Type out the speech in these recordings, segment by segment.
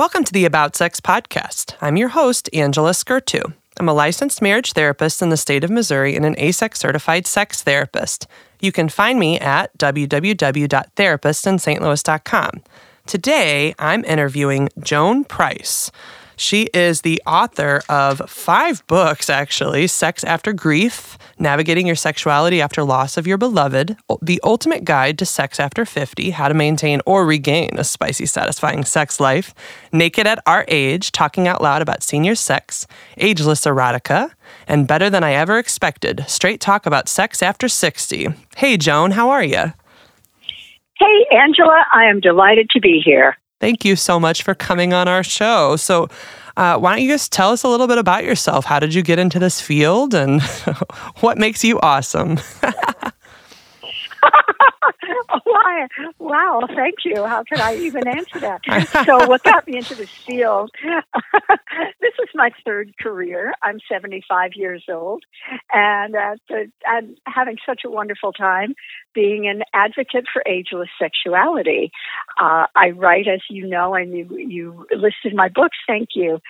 Welcome to the About Sex podcast. I'm your host, Angela Skurtu. I'm a licensed marriage therapist in the state of Missouri and an AASECT certified sex therapist. You can find me at www.therapistinstlouis.com. Today, I'm interviewing Joan Price. She is the author of five books, actually Sex After Grief, Navigating Your Sexuality After Loss of Your Beloved, The Ultimate Guide to Sex After 50, How to Maintain or Regain a Spicy, Satisfying Sex Life, Naked at Our Age, Talking Out Loud About Senior Sex, Ageless Erotica, and Better Than I Ever Expected, Straight Talk About Sex After 60. Hey, Joan, how are you? Hey, Angela, I am delighted to be here. Thank you so much for coming on our show. So, uh, why don't you just tell us a little bit about yourself? How did you get into this field and what makes you awesome? Why? Wow, thank you. How can I even answer that? so, what got me into this field? this is my third career. I'm 75 years old, and uh, I'm having such a wonderful time being an advocate for ageless sexuality. Uh, I write, as you know, and you, you listed my books. Thank you.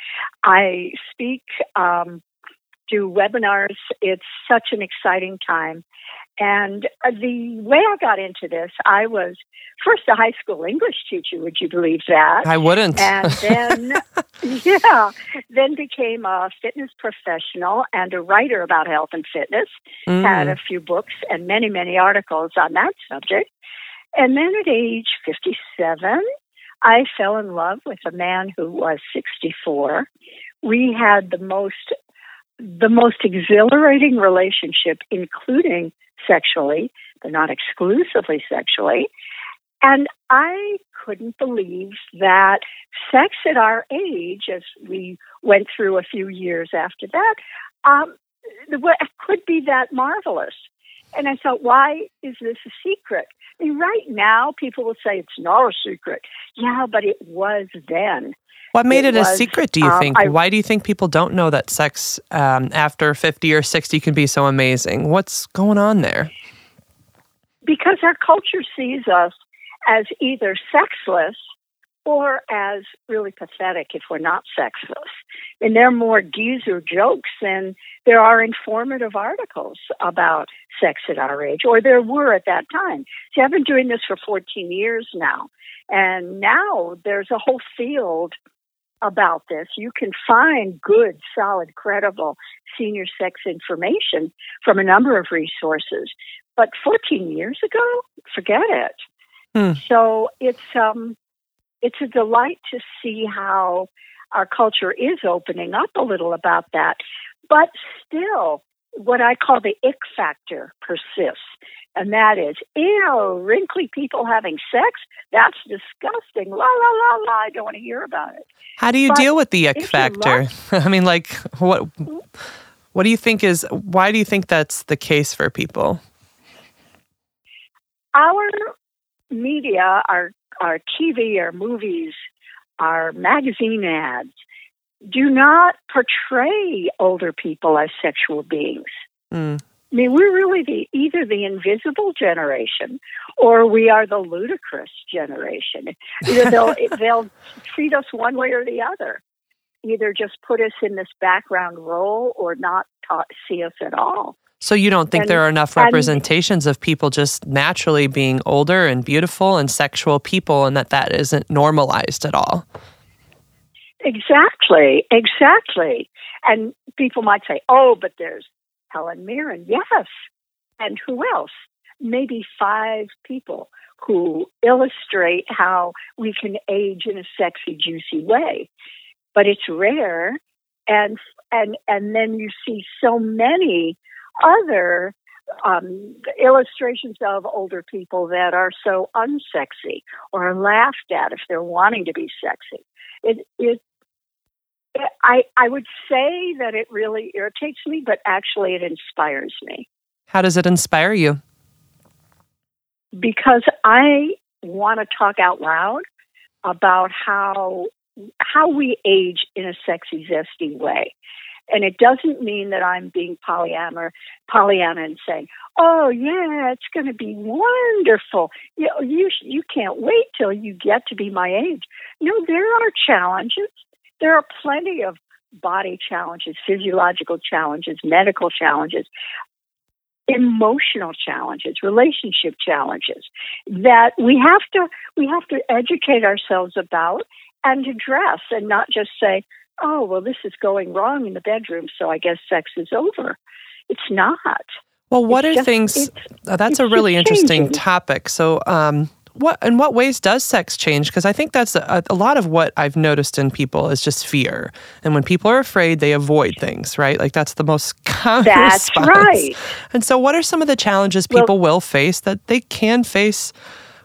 I speak. Um, do webinars. It's such an exciting time. And uh, the way I got into this, I was first a high school English teacher. Would you believe that? I wouldn't. And then, yeah, then became a fitness professional and a writer about health and fitness. Mm. Had a few books and many, many articles on that subject. And then at age 57, I fell in love with a man who was 64. We had the most the most exhilarating relationship, including sexually, but not exclusively sexually. And I couldn't believe that sex at our age, as we went through a few years after that, um, could be that marvelous. And I thought, why is this a secret? I mean, right now, people will say it's not a secret. Yeah, but it was then. What made it, it was, a secret, do you um, think? I, Why do you think people don't know that sex um, after 50 or 60 can be so amazing? What's going on there? Because our culture sees us as either sexless or as really pathetic if we're not sexless. And there are more geezer jokes than there are informative articles about sex at our age, or there were at that time. See, I've been doing this for 14 years now, and now there's a whole field about this. You can find good, solid, credible senior sex information from a number of resources. But 14 years ago, forget it. Hmm. So it's um, it's a delight to see how our culture is opening up a little about that. But still, what I call the ick factor persists. And that is, ew, wrinkly people having sex? That's disgusting. La, la, la, la. I don't want to hear about it. How do you but deal with the ick factor? I mean, like, what, what do you think is, why do you think that's the case for people? Our media, our, our TV, our movies, our magazine ads do not portray older people as sexual beings. Mm. I mean, we're really the either the invisible generation or we are the ludicrous generation. Either they'll they'll treat us one way or the other. Either just put us in this background role or not see us at all. So you don't think and, there are enough representations and, of people just naturally being older and beautiful and sexual people, and that that isn't normalized at all? Exactly, exactly. And people might say, "Oh, but there's Helen Mirren. Yes. And who else? Maybe five people who illustrate how we can age in a sexy, juicy way. But it's rare. And, and, and then you see so many other um, illustrations of older people that are so unsexy or laughed at if they're wanting to be sexy. It, it I, I would say that it really irritates me, but actually it inspires me. How does it inspire you? Because I want to talk out loud about how how we age in a sexy, zesty way. And it doesn't mean that I'm being Pollyanna, Pollyanna and saying, "Oh yeah, it's going to be wonderful." You know, you you can't wait till you get to be my age. No, there are challenges. There are plenty of body challenges, physiological challenges, medical challenges, emotional challenges, relationship challenges that we have to we have to educate ourselves about and address and not just say, "Oh, well this is going wrong in the bedroom, so I guess sex is over." It's not. Well, what it's are just, things? Oh, that's a really interesting changing. topic. So, um, what in what ways does sex change? Because I think that's a, a, lot of what I've noticed in people is just fear, and when people are afraid, they avoid things. Right? Like that's the most common that's response. right. And so, what are some of the challenges people well, will face that they can face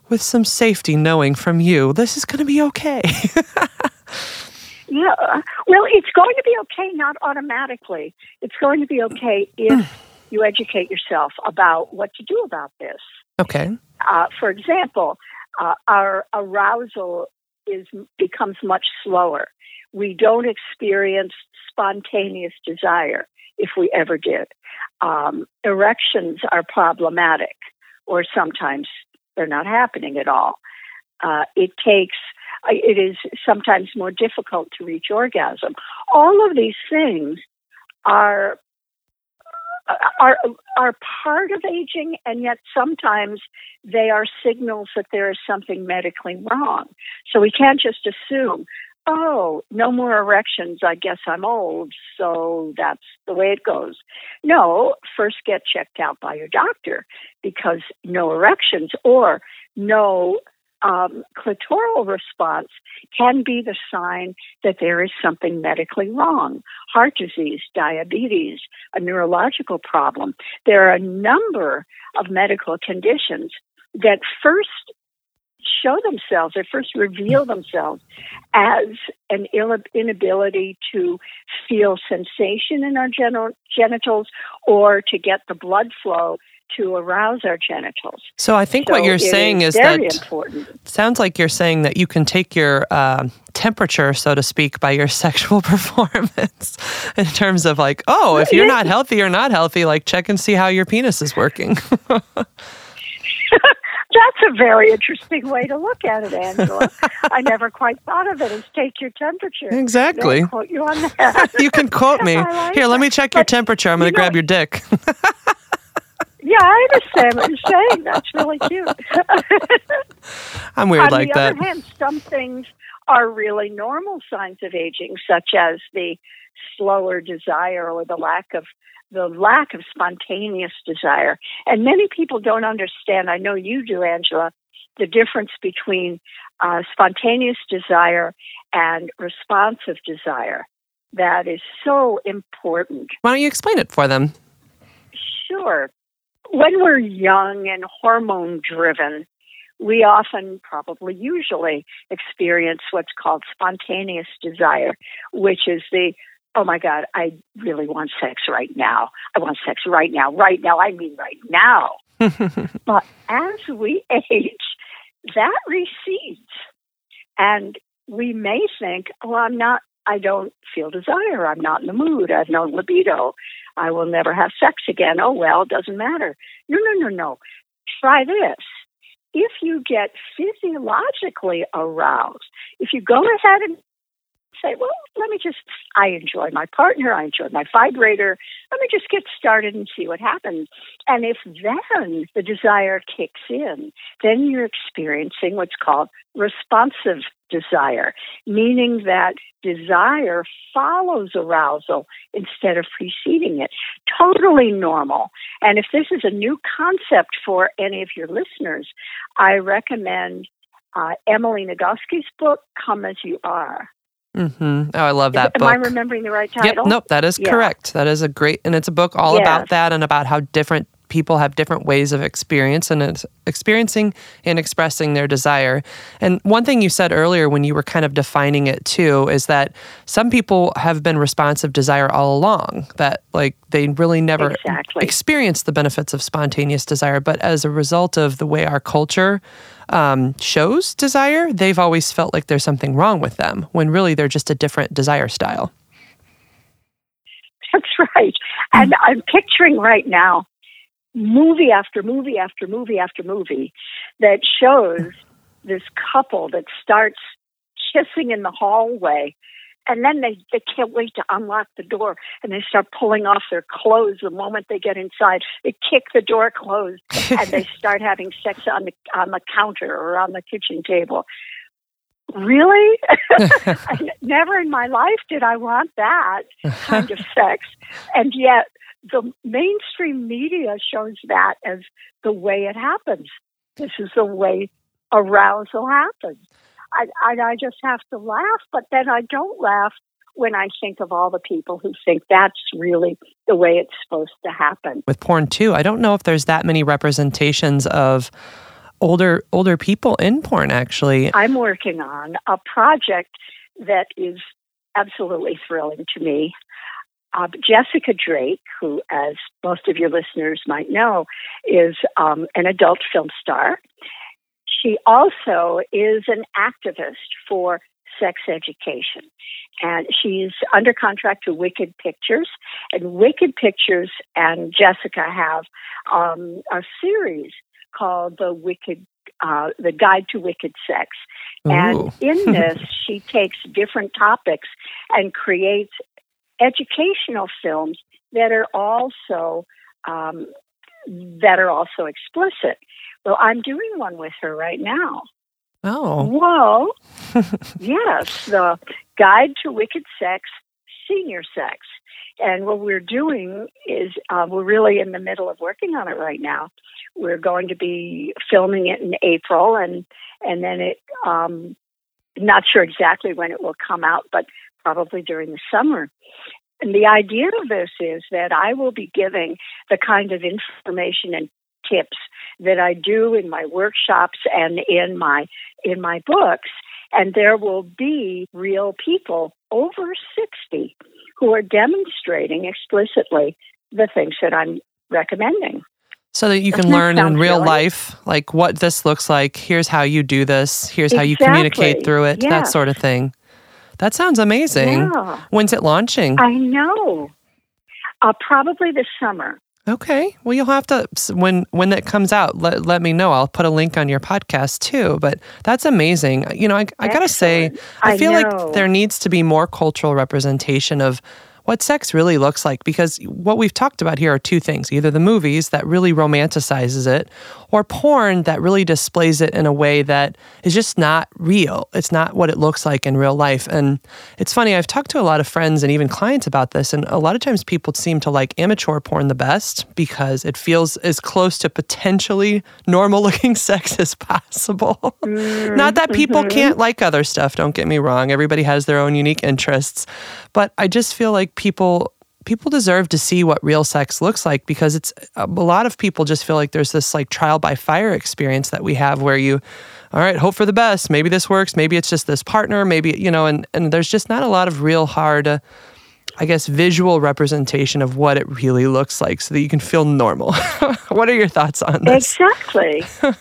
with some safety, knowing from you this is going to be okay? yeah. Well, it's going to be okay, not automatically. It's going to be okay if you educate yourself about what to do about this. Okay. Uh, for example, uh, our arousal is becomes much slower. We don't experience spontaneous desire if we ever did. Um, erections are problematic, or sometimes they're not happening at all. Uh, it takes it is sometimes more difficult to reach orgasm. All of these things are are are part of aging, and yet sometimes they are signals that there is something medically wrong. So we can't just assume, oh, no more erections. I guess I'm old, so that's the way it goes. No, first get checked out by your doctor because no erections or no um, clitoral response can be the sign that there is something medically wrong heart disease, diabetes, a neurological problem. There are a number of medical conditions that first show themselves or first reveal themselves as an inability to feel sensation in our genitals or to get the blood flow to arouse our genitals. So I think so what you're saying is, is that important. sounds like you're saying that you can take your uh, temperature, so to speak, by your sexual performance in terms of like, oh, if you're not healthy or not healthy, like check and see how your penis is working. That's a very interesting way to look at it, Angela. I never quite thought of it as take your temperature. Exactly. quote you on that. you can quote me. Like Here, let me check but, your temperature. I'm going to grab your dick. Yeah, I understand what you're saying. That's really cute. I'm weird On like that. On the other hand, some things are really normal signs of aging, such as the slower desire or the lack of the lack of spontaneous desire. And many people don't understand. I know you do, Angela. The difference between uh, spontaneous desire and responsive desire. That is so important. Why don't you explain it for them? Sure when we're young and hormone driven, we often, probably usually, experience what's called spontaneous desire, which is the, oh my God, I really want sex right now. I want sex right now. Right now, I mean right now. but as we age, that recedes. And we may think, oh, I'm not, I don't feel desire. I'm not in the mood. I have no libido. I will never have sex again. Oh, well, it doesn't matter. No, no, no, no. Try this. If you get physiologically aroused, if you go ahead and say, well, let me just, I enjoy my partner, I enjoy my vibrator, let me just get started and see what happens. And if then the desire kicks in, then you're experiencing what's called responsive desire, meaning that desire follows arousal instead of preceding it. Totally normal. And if this is a new concept for any of your listeners, I recommend uh, Emily Nagoski's book, Come As You Are. Mm-hmm. Oh, I love that Am book. Am I remembering the right title? Yep. Nope. That is yeah. correct. That is a great, and it's a book all about that and about how different people have different ways of experience and experiencing and expressing their desire. And one thing you said earlier when you were kind of defining it too is that some people have been responsive desire all along, that like they really never exactly. experienced the benefits of spontaneous desire. But as a result of the way our culture um, shows desire, they've always felt like there's something wrong with them when really they're just a different desire style. That's right. And I'm picturing right now movie after movie after movie after movie that shows this couple that starts kissing in the hallway and then they, they can't wait to unlock the door and they start pulling off their clothes the moment they get inside. They kick the door closed and they start having sex on the on the counter or on the kitchen table. Really? Never in my life did I want that kind of sex. And yet the mainstream media shows that as the way it happens. This is the way arousal happens. I, I, I just have to laugh, but then I don't laugh when I think of all the people who think that's really the way it's supposed to happen. With porn too, I don't know if there's that many representations of older older people in porn actually. I'm working on a project that is absolutely thrilling to me. Uh, Jessica Drake, who, as most of your listeners might know, is um, an adult film star. She also is an activist for sex education. And she's under contract to Wicked Pictures. And Wicked Pictures and Jessica have um, a series called The Wicked, uh, The Guide to Wicked Sex. Ooh. And in this, she takes different topics and creates educational films that are also um, that are also explicit. Well, I'm doing one with her right now. Oh. Well, yes, the Guide to Wicked Sex, Senior Sex. And what we're doing is uh, we're really in the middle of working on it right now. We're going to be filming it in April, and and then it. Um, not sure exactly when it will come out, but probably during the summer. And the idea of this is that I will be giving the kind of information and tips that I do in my workshops and in my in my books and there will be real people over 60 who are demonstrating explicitly the things that I'm recommending. So that you can learn in real life, like what this looks like. Here's how you do this. Here's exactly. how you communicate through it. Yes. That sort of thing. That sounds amazing. Yeah. When's it launching? I know. Uh, probably this summer. Okay. Well, you'll have to when when that comes out. Let let me know. I'll put a link on your podcast too. But that's amazing. You know, I I gotta say, I, I feel like there needs to be more cultural representation of what sex really looks like because what we've talked about here are two things either the movies that really romanticizes it or porn that really displays it in a way that is just not real. It's not what it looks like in real life. And it's funny i've talked to a lot of friends and even clients about this and a lot of times people seem to like amateur porn the best because it feels as close to potentially normal looking sex as possible. Mm-hmm. not that people mm-hmm. can't like other stuff don't get me wrong. Everybody has their own unique interests. But i just feel like people people deserve to see what real sex looks like because it's a lot of people just feel like there's this like trial by fire experience that we have where you all right hope for the best maybe this works maybe it's just this partner maybe you know and and there's just not a lot of real hard uh, I guess visual representation of what it really looks like so that you can feel normal. what are your thoughts on this? Exactly.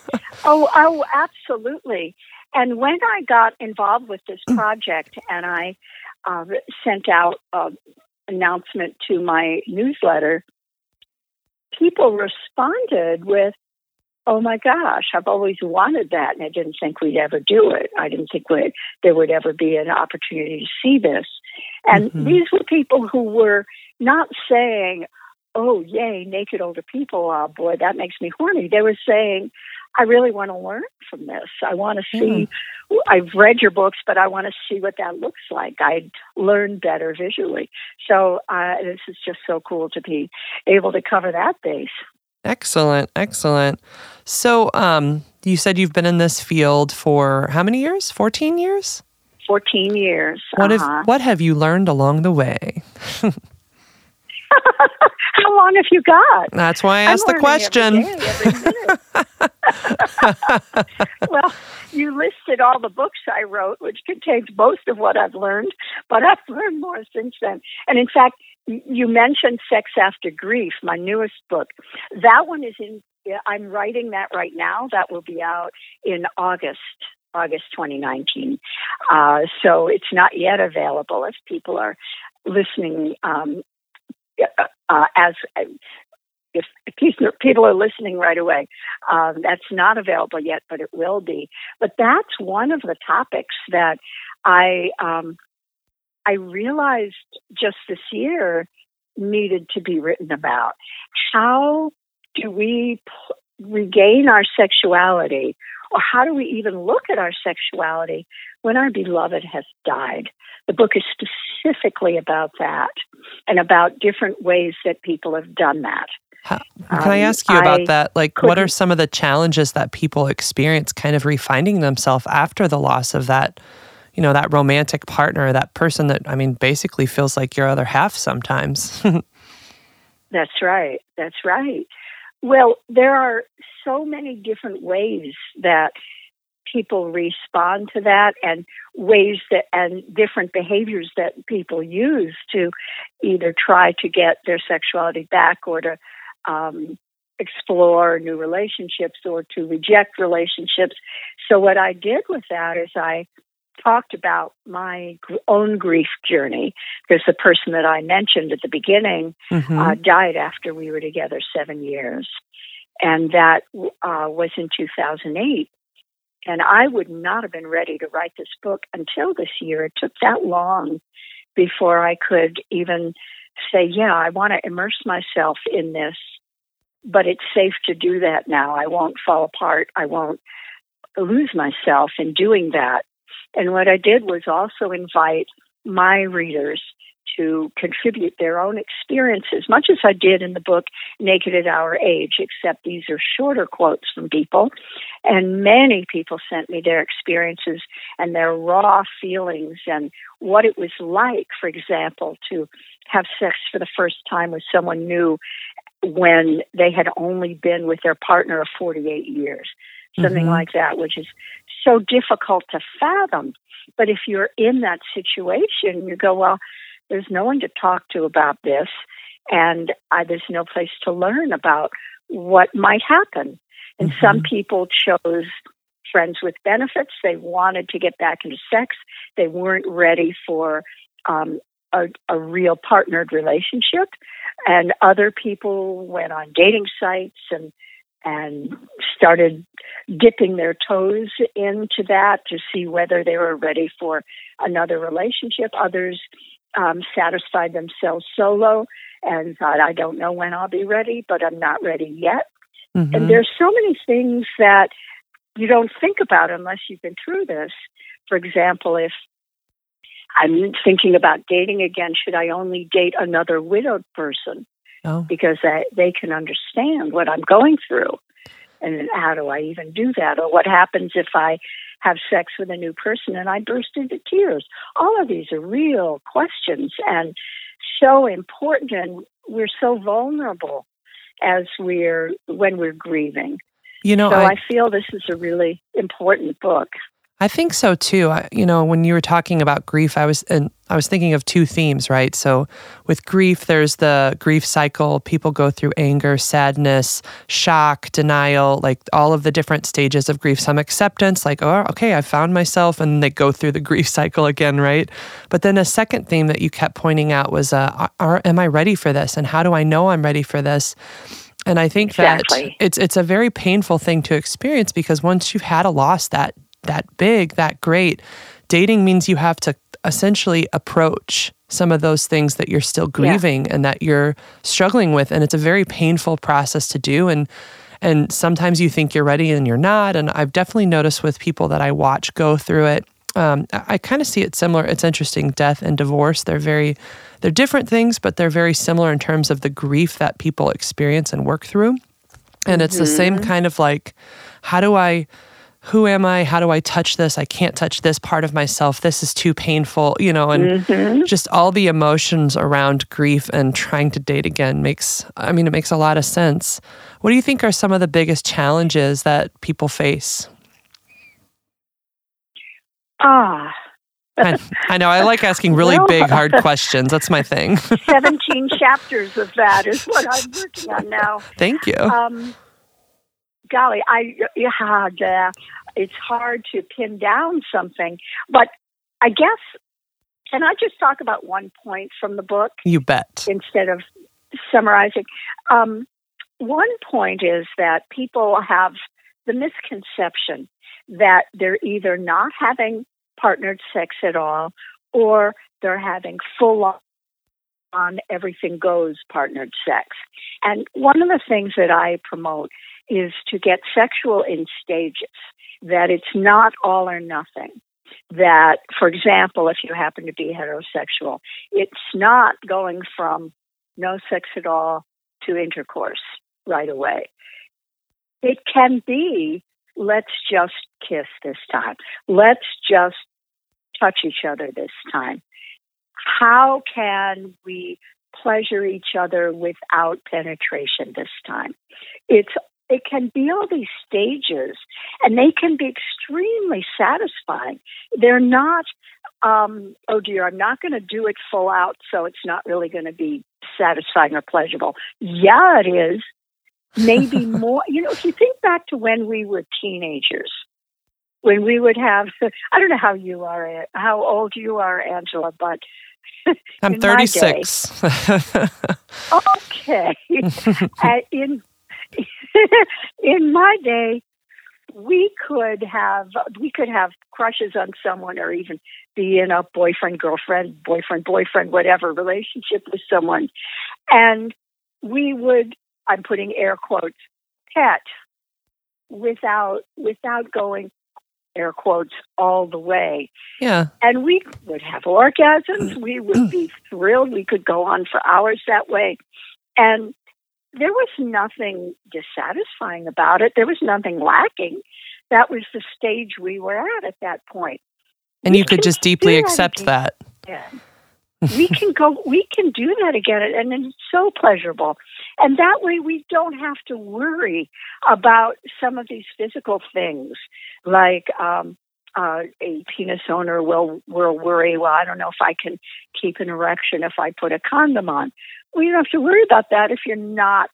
oh, oh, absolutely. And when I got involved with this project and I uh, sent out an announcement to my newsletter, people responded with, Oh my gosh, I've always wanted that, and I didn't think we'd ever do it. I didn't think we'd, there would ever be an opportunity to see this. And mm-hmm. these were people who were not saying, oh, yay, naked older people. Oh, boy, that makes me horny. They were saying, I really want to learn from this. I want to see, mm. I've read your books, but I want to see what that looks like. I'd learn better visually. So uh, this is just so cool to be able to cover that base. Excellent, excellent. So, um, you said you've been in this field for how many years? 14 years? 14 years. What, uh-huh. have, what have you learned along the way? How long have you got? That's why I asked the question. Every day, every well, you listed all the books I wrote, which contains most of what I've learned, but I've learned more since then. And in fact, you mentioned Sex After Grief, my newest book. That one is in, I'm writing that right now. That will be out in August. August 2019. Uh, so it's not yet available if people are listening um, uh, as if, people are listening right away, um, that's not available yet, but it will be. But that's one of the topics that I um, I realized just this year needed to be written about. How do we p- regain our sexuality, or how do we even look at our sexuality when our beloved has died? The book is specifically about that and about different ways that people have done that. How, can um, I ask you about I that? Like, what are some of the challenges that people experience kind of refinding themselves after the loss of that, you know, that romantic partner, that person that, I mean, basically feels like your other half sometimes? That's right. That's right. Well, there are so many different ways that people respond to that and ways that and different behaviors that people use to either try to get their sexuality back or to um, explore new relationships or to reject relationships. So, what I did with that is I talked about my own grief journey because the person that I mentioned at the beginning mm-hmm. uh, died after we were together seven years. And that uh, was in 2008. And I would not have been ready to write this book until this year. It took that long before I could even say, yeah, I want to immerse myself in this but it's safe to do that now. I won't fall apart. I won't lose myself in doing that. And what I did was also invite my readers to contribute their own experiences, much as I did in the book Naked at Our Age, except these are shorter quotes from people. And many people sent me their experiences and their raw feelings and what it was like, for example, to have sex for the first time with someone new when they had only been with their partner of 48 years, something mm-hmm. like that, which is so difficult to fathom. But if you're in that situation, you go, well, there's no one to talk to about this, and I, there's no place to learn about what might happen. And mm-hmm. some people chose friends with benefits. They wanted to get back into sex. They weren't ready for um, a, a real partnered relationship, and other people went on dating sites and and started dipping their toes into that to see whether they were ready for another relationship. Others um, satisfied themselves solo and thought, I don't know when I'll be ready, but I'm not ready yet. Mm-hmm. And there's so many things that you don't think about unless you've been through this. For example, if I'm thinking about dating again. Should I only date another widowed person? Oh. Because I, they can understand what I'm going through. And how do I even do that? Or what happens if I have sex with a new person and I burst into tears? All of these are real questions and so important. And we're so vulnerable as we're when we're grieving. You know, so I, I feel this is a really important book. I think so too. I, you know, when you were talking about grief, I was and I was thinking of two themes, right? So with grief, there's the grief cycle. People go through anger, sadness, shock, denial, like all of the different stages of grief. Some acceptance, like, oh, okay, I found myself, and they go through the grief cycle again, right? But then a second theme that you kept pointing out was, uh, are, am I ready for this? And how do I know I'm ready for this? And I think exactly. that it's it's a very painful thing to experience because once you've had a loss that that big, that great. Dating means you have to essentially approach some of those things that you're still grieving yeah. and that you're struggling with and it's a very painful process to do and and sometimes you think you're ready and you're not and I've definitely noticed with people that I watch go through it um, I, I kind of see it similar. It's interesting. Death and divorce, they're very, they're different things, but they're very similar in terms of the grief that people experience and work through. And it's mm-hmm. the same mm-hmm. kind of like, how do I, who am I? How do I touch this? I can't touch this part of myself. This is too painful, you know, and mm-hmm. just all the emotions around grief and trying to date again makes, I mean, it makes a lot of sense. What do you think are some of the biggest challenges that people face? Ah. I, I know. I like asking really well, big, hard questions. That's my thing. 17 chapters of that is what I'm working on now. Thank you. Um, golly, I had uh, it's hard to pin down something, but I guess can I just talk about one point from the book? You bet. Instead of summarizing. Um, one point is that people have the misconception that they're either not having partnered sex at all or they're having full on everything goes partnered sex. And one of the things that I promote is to get sexual in stages, that it's not all or nothing. That, for example, if you happen to be heterosexual, it's not going from no sex at all to intercourse right away. It can be, let's just kiss this time. Let's just touch each other this time. How can we pleasure each other without penetration this time? It's it can be all these stages and they can be extremely satisfying. They're not, um, oh dear, I'm not going to do it full out, so it's not really going to be satisfying or pleasurable. Yeah, it is. Maybe more. You know, if you think back to when we were teenagers, when we would have, I don't know how you are, how old you are, Angela, but I'm 36. okay. in in my day, we could have we could have crushes on someone or even be in a boyfriend girlfriend boyfriend boyfriend whatever relationship with someone. And we would i'm putting air quotes pet without without going air quotes all the way. Yeah. And we would have orgasms. We would be thrilled. We could go on for hours that way. And there was nothing dissatisfying about it. There was nothing lacking. That was the stage we were at at that point. And we you could just deeply accept that. Yeah. we can go we can do that again and it's so pleasurable and that way we don't have to worry about some of these physical things like um uh, a penis owner will will worry. Well, I don't know if I can keep an erection if I put a condom on. Well, you don't have to worry about that if you're not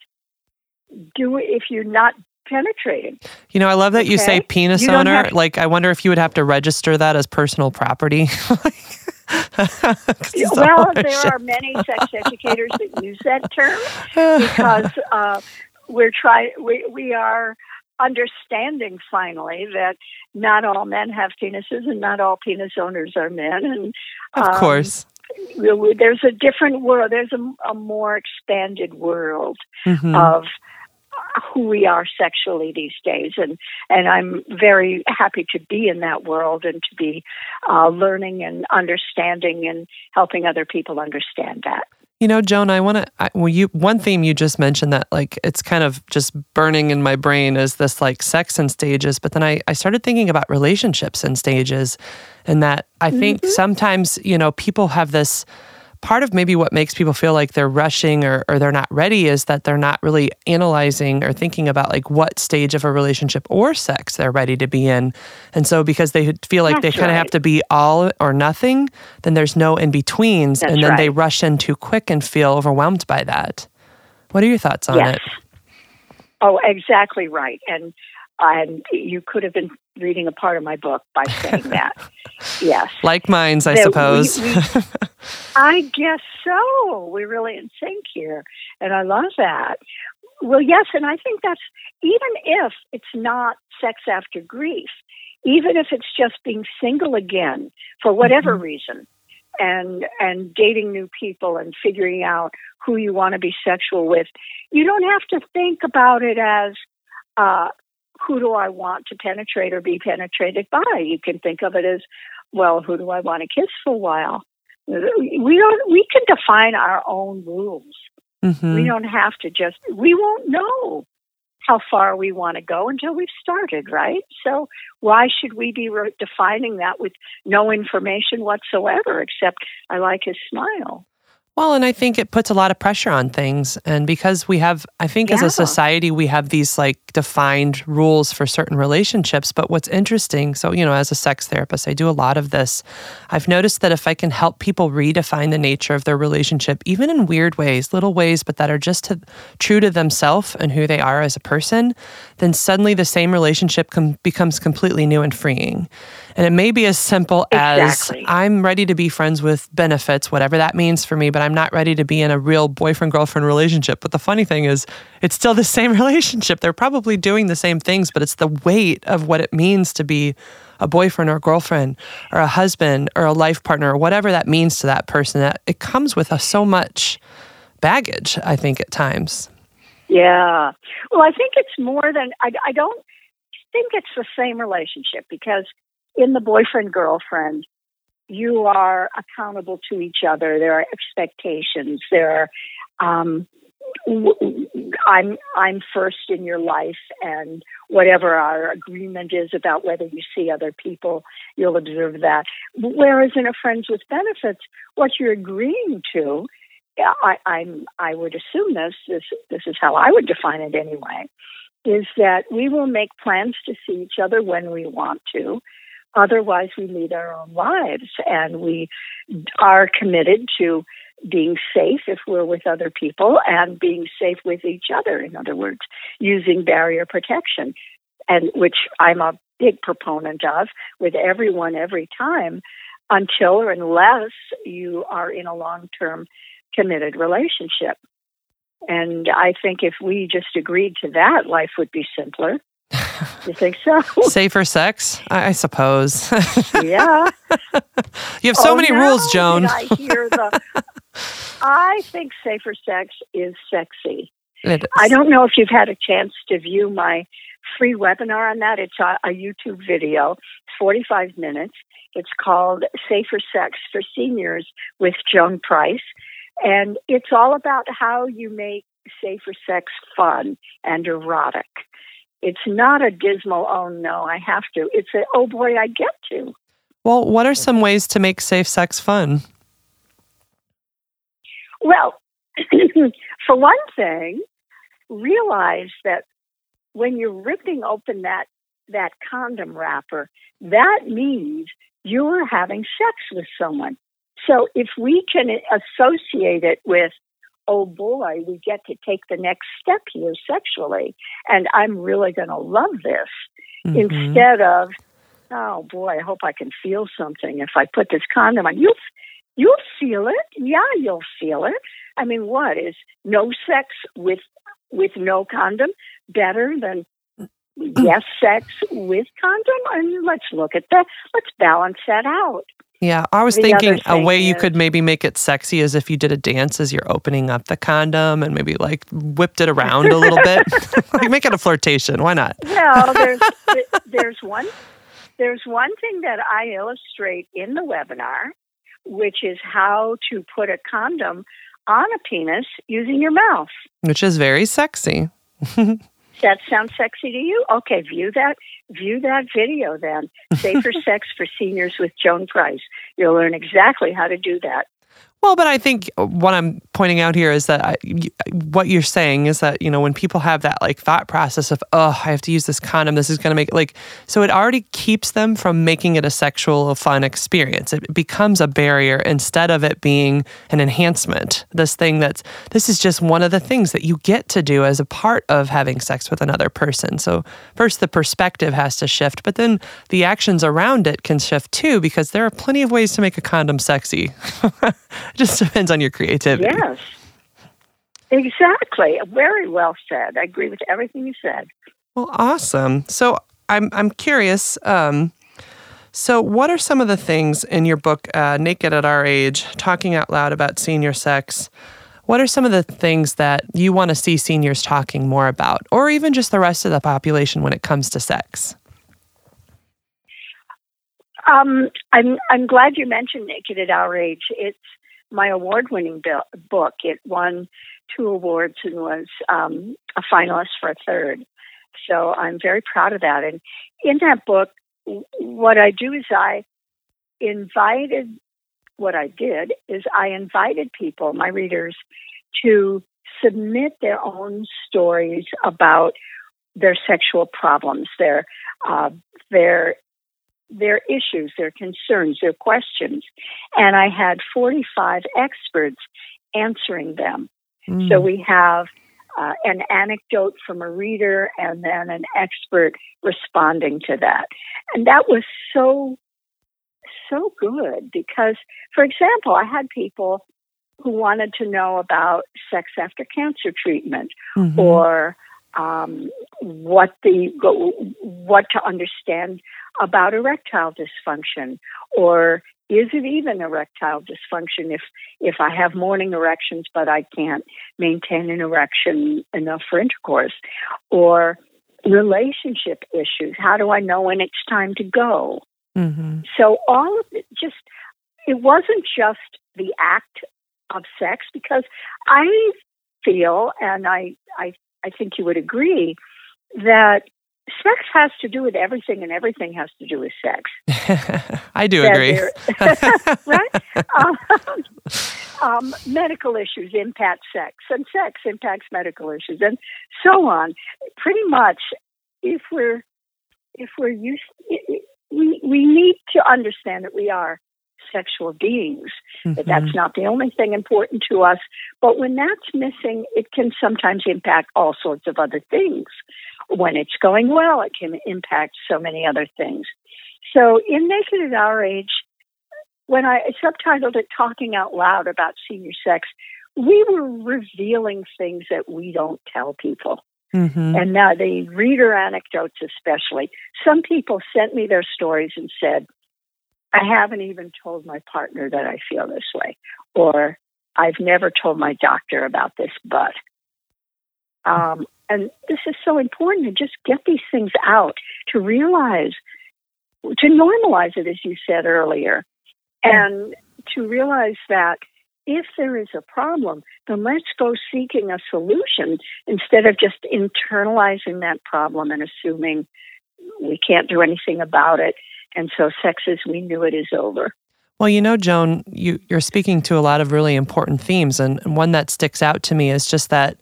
do if you're not penetrating. You know, I love that okay? you say penis you owner. To, like, I wonder if you would have to register that as personal property. well, there are many sex educators that use that term because uh, we're trying. We we are understanding finally that not all men have penises and not all penis owners are men, and of um, course there's a different world. There's a, a more expanded world mm-hmm. of who we are sexually these days, and and I'm very happy to be in that world and to be uh, learning and understanding and helping other people understand that. You know, Joan, I want to. Well, you one theme you just mentioned that like it's kind of just burning in my brain is this like sex and stages, but then I I started thinking about relationships and stages, and that I think mm-hmm. sometimes you know people have this part of maybe what makes people feel like they're rushing or, or they're not ready is that they're not really analyzing or thinking about like what stage of a relationship or sex they're ready to be in. And so because they feel like That's they kind of right. have to be all or nothing, then there's no in betweens. and then right. they rush in too quick and feel overwhelmed by that. What are your thoughts on yes. it? Oh, exactly right. And and you could have been reading a part of my book by saying that. yes. Like minds, I that suppose. We, we, I guess so. We're really in sync here. And I love that. Well, yes, and I think that's even if it's not sex after grief, even if it's just being single again for whatever mm-hmm. reason, and and dating new people and figuring out who you want to be sexual with, you don't have to think about it as uh, who do I want to penetrate or be penetrated by? You can think of it as, well, who do I want to kiss for a while? We don't. We can define our own rules. Mm-hmm. We don't have to just. We won't know how far we want to go until we've started, right? So why should we be re- defining that with no information whatsoever except I like his smile? Well, and I think it puts a lot of pressure on things. And because we have, I think yeah. as a society, we have these like defined rules for certain relationships. But what's interesting, so, you know, as a sex therapist, I do a lot of this. I've noticed that if I can help people redefine the nature of their relationship, even in weird ways, little ways, but that are just to, true to themselves and who they are as a person, then suddenly the same relationship com- becomes completely new and freeing. And it may be as simple exactly. as I'm ready to be friends with benefits, whatever that means for me, but I'm I'm not ready to be in a real boyfriend girlfriend relationship. But the funny thing is, it's still the same relationship. They're probably doing the same things, but it's the weight of what it means to be a boyfriend or a girlfriend or a husband or a life partner or whatever that means to that person. That it comes with a, so much baggage, I think, at times. Yeah. Well, I think it's more than, I, I don't think it's the same relationship because in the boyfriend girlfriend, you are accountable to each other. There are expectations. There are, um, I'm I'm first in your life, and whatever our agreement is about whether you see other people, you'll observe that. Whereas in a friends with benefits, what you're agreeing to, I, I'm I would assume this this this is how I would define it anyway, is that we will make plans to see each other when we want to. Otherwise, we lead our own lives and we are committed to being safe if we're with other people and being safe with each other. In other words, using barrier protection, and which I'm a big proponent of with everyone every time until or unless you are in a long term committed relationship. And I think if we just agreed to that, life would be simpler. You think so? Safer sex, I, suppose. yeah. You have so oh, many no, rules, Joan. I hear the. I think safer sex is sexy. I don't know if you've had a chance to view my free webinar on that. It's a, a YouTube video, 45 minutes. It's called Safer Sex for Seniors with Joan Price. And it's all about how you make safer sex fun and erotic. It's not a dismal, oh no, I have to. It's a, oh boy, I get to. Well, what are some ways to make safe sex fun? Well, for one thing, realize that when you're ripping open that that condom wrapper, that means you're having sex with someone. So if we can associate it with, oh boy, we get to take the next step here sexually, and I'm really going to love this, mm-hmm. instead of, oh boy, I hope I can feel something if I put this condom on. You'll, you'll feel it. Yeah, you'll feel it. I mean, what is no sex with with no condom better than Mm-hmm. yes sex with condom? And let's look at that. Let's balance that out. Yeah, I was the thinking a way is, you could maybe make it sexy is if you did a dance as you're opening up the condom and maybe like whipped it around a little bit. like make it a flirtation. Why not? Well, there's there's one there's one thing that I illustrate in the webinar, which is how to put a condom on a penis using your mouth. Which is very sexy. That sounds sexy to you? Okay, view that view that video then. Safer Sex for Seniors with Joan Price. You'll learn exactly how to do that. Well, but I think uh, what I'm pointing out here is that I, what you're saying is that, you know, when people have that like thought process of, oh, I have to use this condom, this is going to make like, so it already keeps them from making it a sexual fun experience. It becomes a barrier instead of it being an enhancement. This thing that's, this is just one of the things that you get to do as a part of having sex with another person. So, first, the perspective has to shift, but then the actions around it can shift too, because there are plenty of ways to make a condom sexy. It just depends on your creativity. Yes. Exactly. Very well said. I agree with everything you said. Well, awesome. So I'm I'm curious. Um, so, what are some of the things in your book, uh, Naked at Our Age, talking out loud about senior sex? What are some of the things that you want to see seniors talking more about, or even just the rest of the population when it comes to sex? Um, I'm I'm glad you mentioned Naked at Our Age. It's my award-winning book. It won two awards and was um, a finalist for a third. So I'm very proud of that. And in that book, what I do is I invited, what I did is I invited people, my readers, to submit their own stories about their sexual problems, their uh, their their issues, their concerns, their questions. And I had 45 experts answering them. Mm. So we have uh, an anecdote from a reader and then an expert responding to that. And that was so, so good because, for example, I had people who wanted to know about sex after cancer treatment mm-hmm. or um, what the what to understand about erectile dysfunction? Or is it even erectile dysfunction if if I have morning erections but I can't maintain an erection enough for intercourse? Or relationship issues. How do I know when it's time to go? Mm-hmm. so all of it just it wasn't just the act of sex because I feel and I I I think you would agree that sex has to do with everything and everything has to do with sex. I do agree. right? Um, um, medical issues impact sex and sex impacts medical issues and so on. Pretty much if we're if we're used we we need to understand that we are sexual beings. Mm-hmm. That that's not the only thing important to us. But when that's missing, it can sometimes impact all sorts of other things. When it's going well, it can impact so many other things. So in Naked at Our Age, when I subtitled it Talking Out Loud about senior sex, we were revealing things that we don't tell people. Mm-hmm. And now the reader anecdotes, especially. Some people sent me their stories and said, I haven't even told my partner that I feel this way, or I've never told my doctor about this, but. Um, and this is so important to just get these things out, to realize, to normalize it, as you said earlier, and to realize that if there is a problem, then let's go seeking a solution instead of just internalizing that problem and assuming we can't do anything about it and so sex as we knew it is over. Well, you know, Joan, you, you're speaking to a lot of really important themes. And, and one that sticks out to me is just that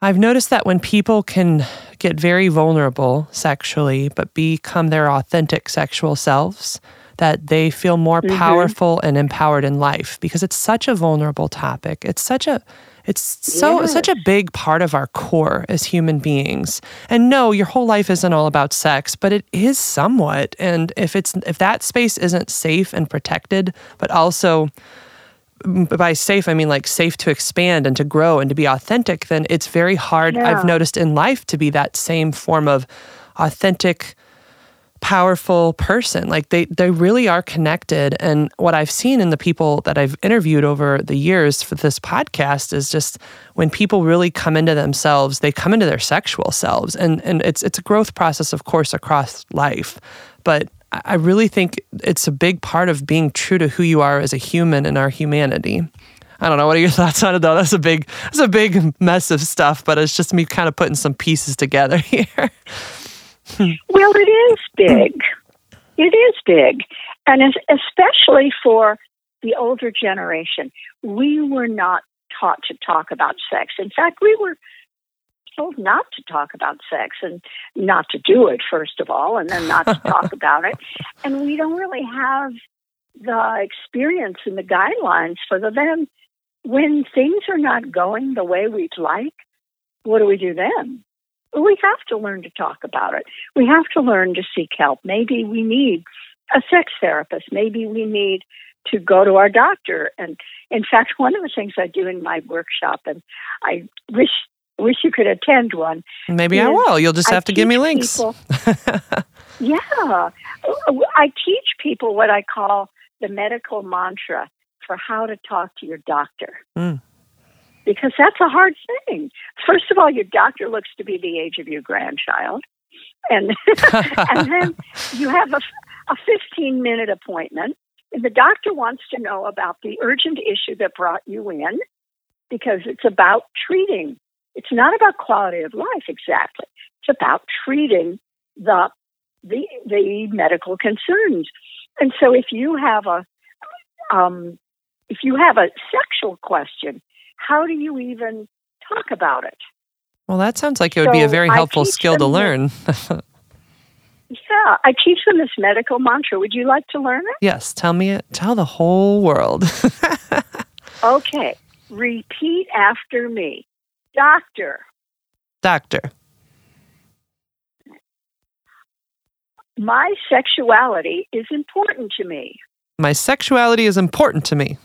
I've noticed that when people can get very vulnerable sexually, but become their authentic sexual selves, that they feel more mm-hmm. powerful and empowered in life because it's such a vulnerable topic. It's such a it's so yes. such a big part of our core as human beings. And no, your whole life isn't all about sex, but it is somewhat. And if it's if that space isn't safe and protected, but also by safe I mean like safe to expand and to grow and to be authentic, then it's very hard yeah. I've noticed in life to be that same form of authentic powerful person. Like they they really are connected. And what I've seen in the people that I've interviewed over the years for this podcast is just when people really come into themselves, they come into their sexual selves. And and it's it's a growth process, of course, across life. But I really think it's a big part of being true to who you are as a human and our humanity. I don't know. What are your thoughts on it though? That's a big that's a big mess of stuff, but it's just me kind of putting some pieces together here. well, it is big. It is big. And especially for the older generation, we were not taught to talk about sex. In fact, we were told not to talk about sex and not to do it, first of all, and then not to talk about it. And we don't really have the experience and the guidelines for the then. When things are not going the way we'd like, what do we do then? We have to learn to talk about it. We have to learn to seek help. Maybe we need a sex therapist. Maybe we need to go to our doctor. And in fact, one of the things I do in my workshop, and I wish wish you could attend one. Maybe I will. You'll just have I to give me links. People, yeah, I teach people what I call the medical mantra for how to talk to your doctor. Mm because that's a hard thing. First of all, your doctor looks to be the age of your grandchild. And, and then you have a, a 15 minute appointment. And the doctor wants to know about the urgent issue that brought you in because it's about treating. It's not about quality of life exactly. It's about treating the the the medical concerns. And so if you have a um, if you have a sexual question, how do you even talk about it? Well, that sounds like it would so be a very helpful skill to learn. yeah, I teach them this medical mantra. Would you like to learn it? Yes, tell me it. Tell the whole world. okay, repeat after me. Doctor. Doctor. My sexuality is important to me. My sexuality is important to me.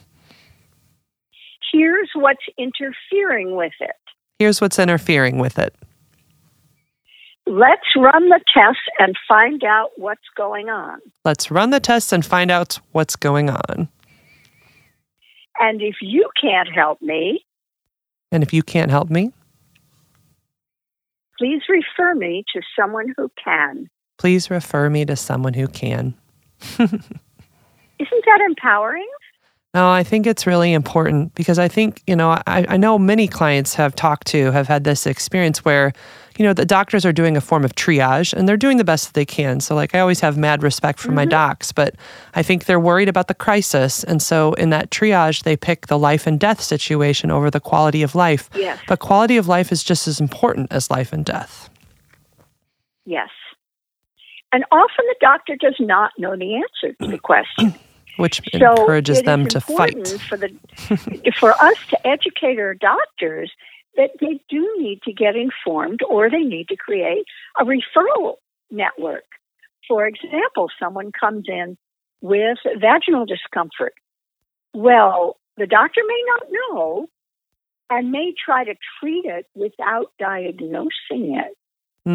Here's what's interfering with it. Here's what's interfering with it. Let's run the test and find out what's going on. Let's run the test and find out what's going on. And if you can't help me, And if you can't help me, please refer me to someone who can. please refer me to someone who can. Isn't that empowering? No, I think it's really important because I think, you know, I, I know many clients have talked to have had this experience where, you know, the doctors are doing a form of triage and they're doing the best that they can. So, like, I always have mad respect for my mm-hmm. docs, but I think they're worried about the crisis. And so, in that triage, they pick the life and death situation over the quality of life. Yes. But quality of life is just as important as life and death. Yes. And often the doctor does not know the answer to the question. Which So encourages them to fight. For the for us to educate our doctors that they do need to get informed or they need to create a referral network. For example, someone comes in with vaginal discomfort. Well, the doctor may not know and may try to treat it without diagnosing it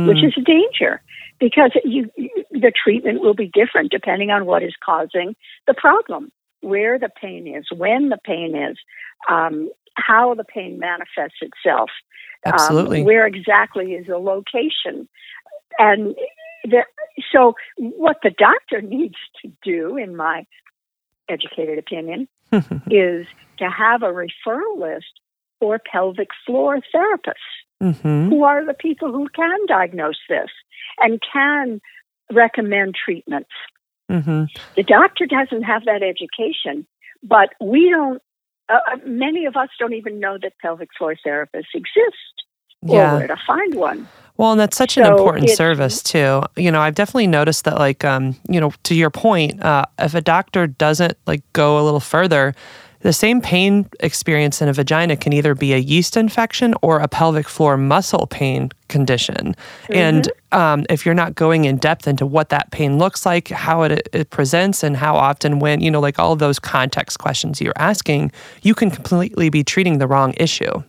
which Mm, is a danger because you, the treatment will be different depending on what is causing the problem, where the pain is, when the pain is, um, how the pain manifests itself, um, absolutely. where exactly is the location, and the, so what the doctor needs to do, in my educated opinion, is to have a referral list for pelvic floor therapists hmm who are the people who can diagnose this and can recommend treatments. hmm The doctor doesn't have that education, but we don't, uh, uh, many of us don't even know that pelvic floor therapists exist Yeah. or where to find one. Well, and that's such an important service too. You know, I've definitely noticed that, like, um, you know, to your point, uh, if a doctor doesn't like go a little further, the same pain experience in a vagina can either be a yeast infection or a pelvic floor muscle pain condition. And um, if you're not going in depth into what that pain looks like, how it, it presents, and how often, when, you know, like all of those context questions you're asking, you can completely be treating the wrong issue.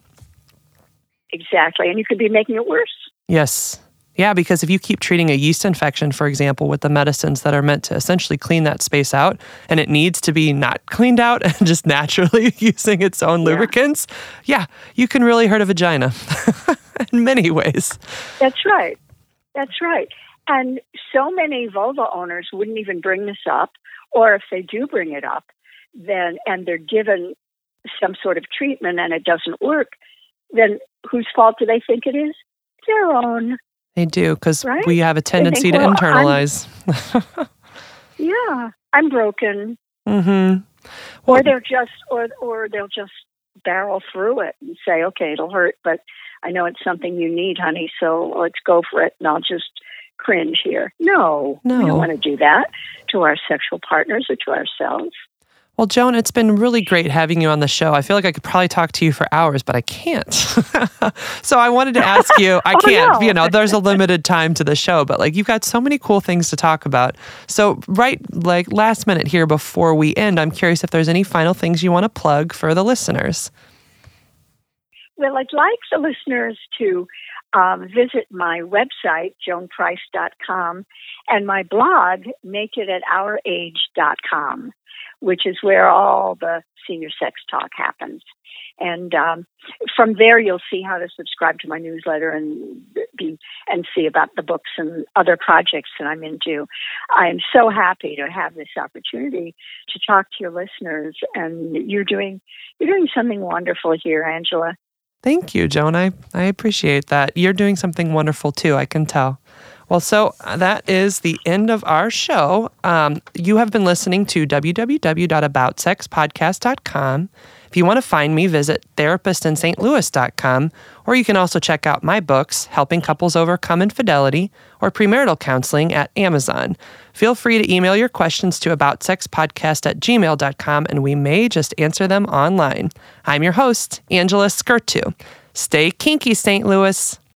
Exactly. And you could be making it worse. Yes. Yeah, because if you keep treating a yeast infection, for example, with the medicines that are meant to essentially clean that space out, and it needs to be not cleaned out and just naturally using its own lubricants, yeah, you can really hurt a vagina in many ways. That's right. That's right. And so many vulva owners wouldn't even bring this up, or if they do bring it up, then and they're given some sort of treatment and it doesn't work, then whose fault do they think it is? Their own. They do, because Right? we have a tendency think, to well, I'm- internalize. Yeah, I'm broken. hmm Or they're just or or they'll just barrel through it and say, Okay, it'll hurt, but I know it's something you need, honey, so let's go for it and I'll just cringe here. No. no, We don't want to do that to our sexual partners or to ourselves. Well, Joan, it's been really great having you on the show. I feel like I could probably talk to you for hours, but I can't. so I wanted to ask you, I Oh, can't, no. you know, there's a limited time to the show, but like you've got so many cool things to talk about. So, right, like last minute here before we end, I'm curious if there's any final things you want to plug for the listeners. Well, I'd like the listeners to um, visit my website, joanprice.com, and my blog, nakedatourage.com, which is where all the senior sex talk happens. And um, from there, you'll see how to subscribe to my newsletter and be and see about the books and other projects that I'm into. I'm so happy to have this opportunity to talk to your listeners, and you're doing you're doing something wonderful here, Angela. Thank you, Joan. I, I appreciate that. You're doing something wonderful too, I can tell. Well, so uh, that is the end of our show. Um, you have been listening to www.aboutsexpodcast.com. If you want to find me, visit therapistinstlouis.com, or you can also check out my books, Helping Couples Overcome Infidelity or Premarital Counseling at Amazon. Feel free to email your questions to aboutsexpodcast at gmail.com, and we may just answer them online. I'm your host, Angela Skurtu. Stay kinky, St. Louis.